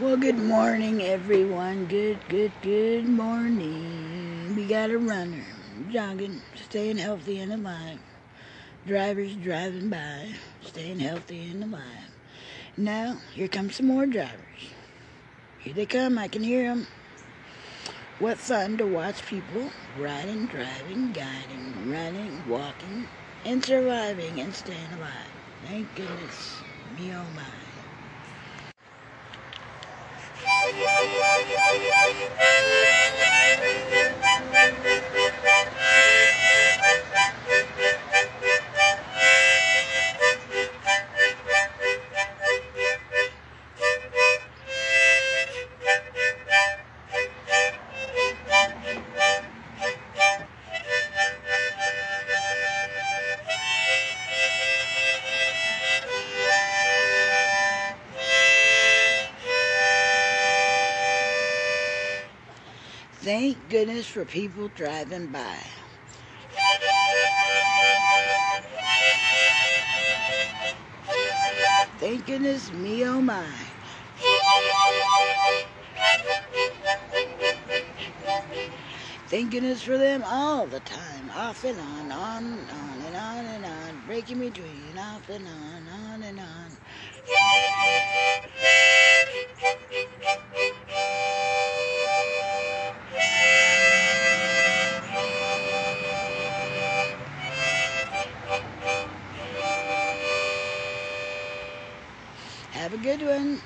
Well, good morning, everyone. Good, good, good morning. We got a runner jogging, staying healthy and alive. Drivers driving by, staying healthy and alive. Now, here come some more drivers. Here they come. I can hear them. What fun to watch people riding, driving, guiding, running, walking, and surviving and staying alive. Thank goodness. Me oh my. Thank goodness for people driving by. Thank goodness me oh my. Thank goodness for them all the time, off and on, on and on and on and on, breaking between, off and on, on and on. Have a good one.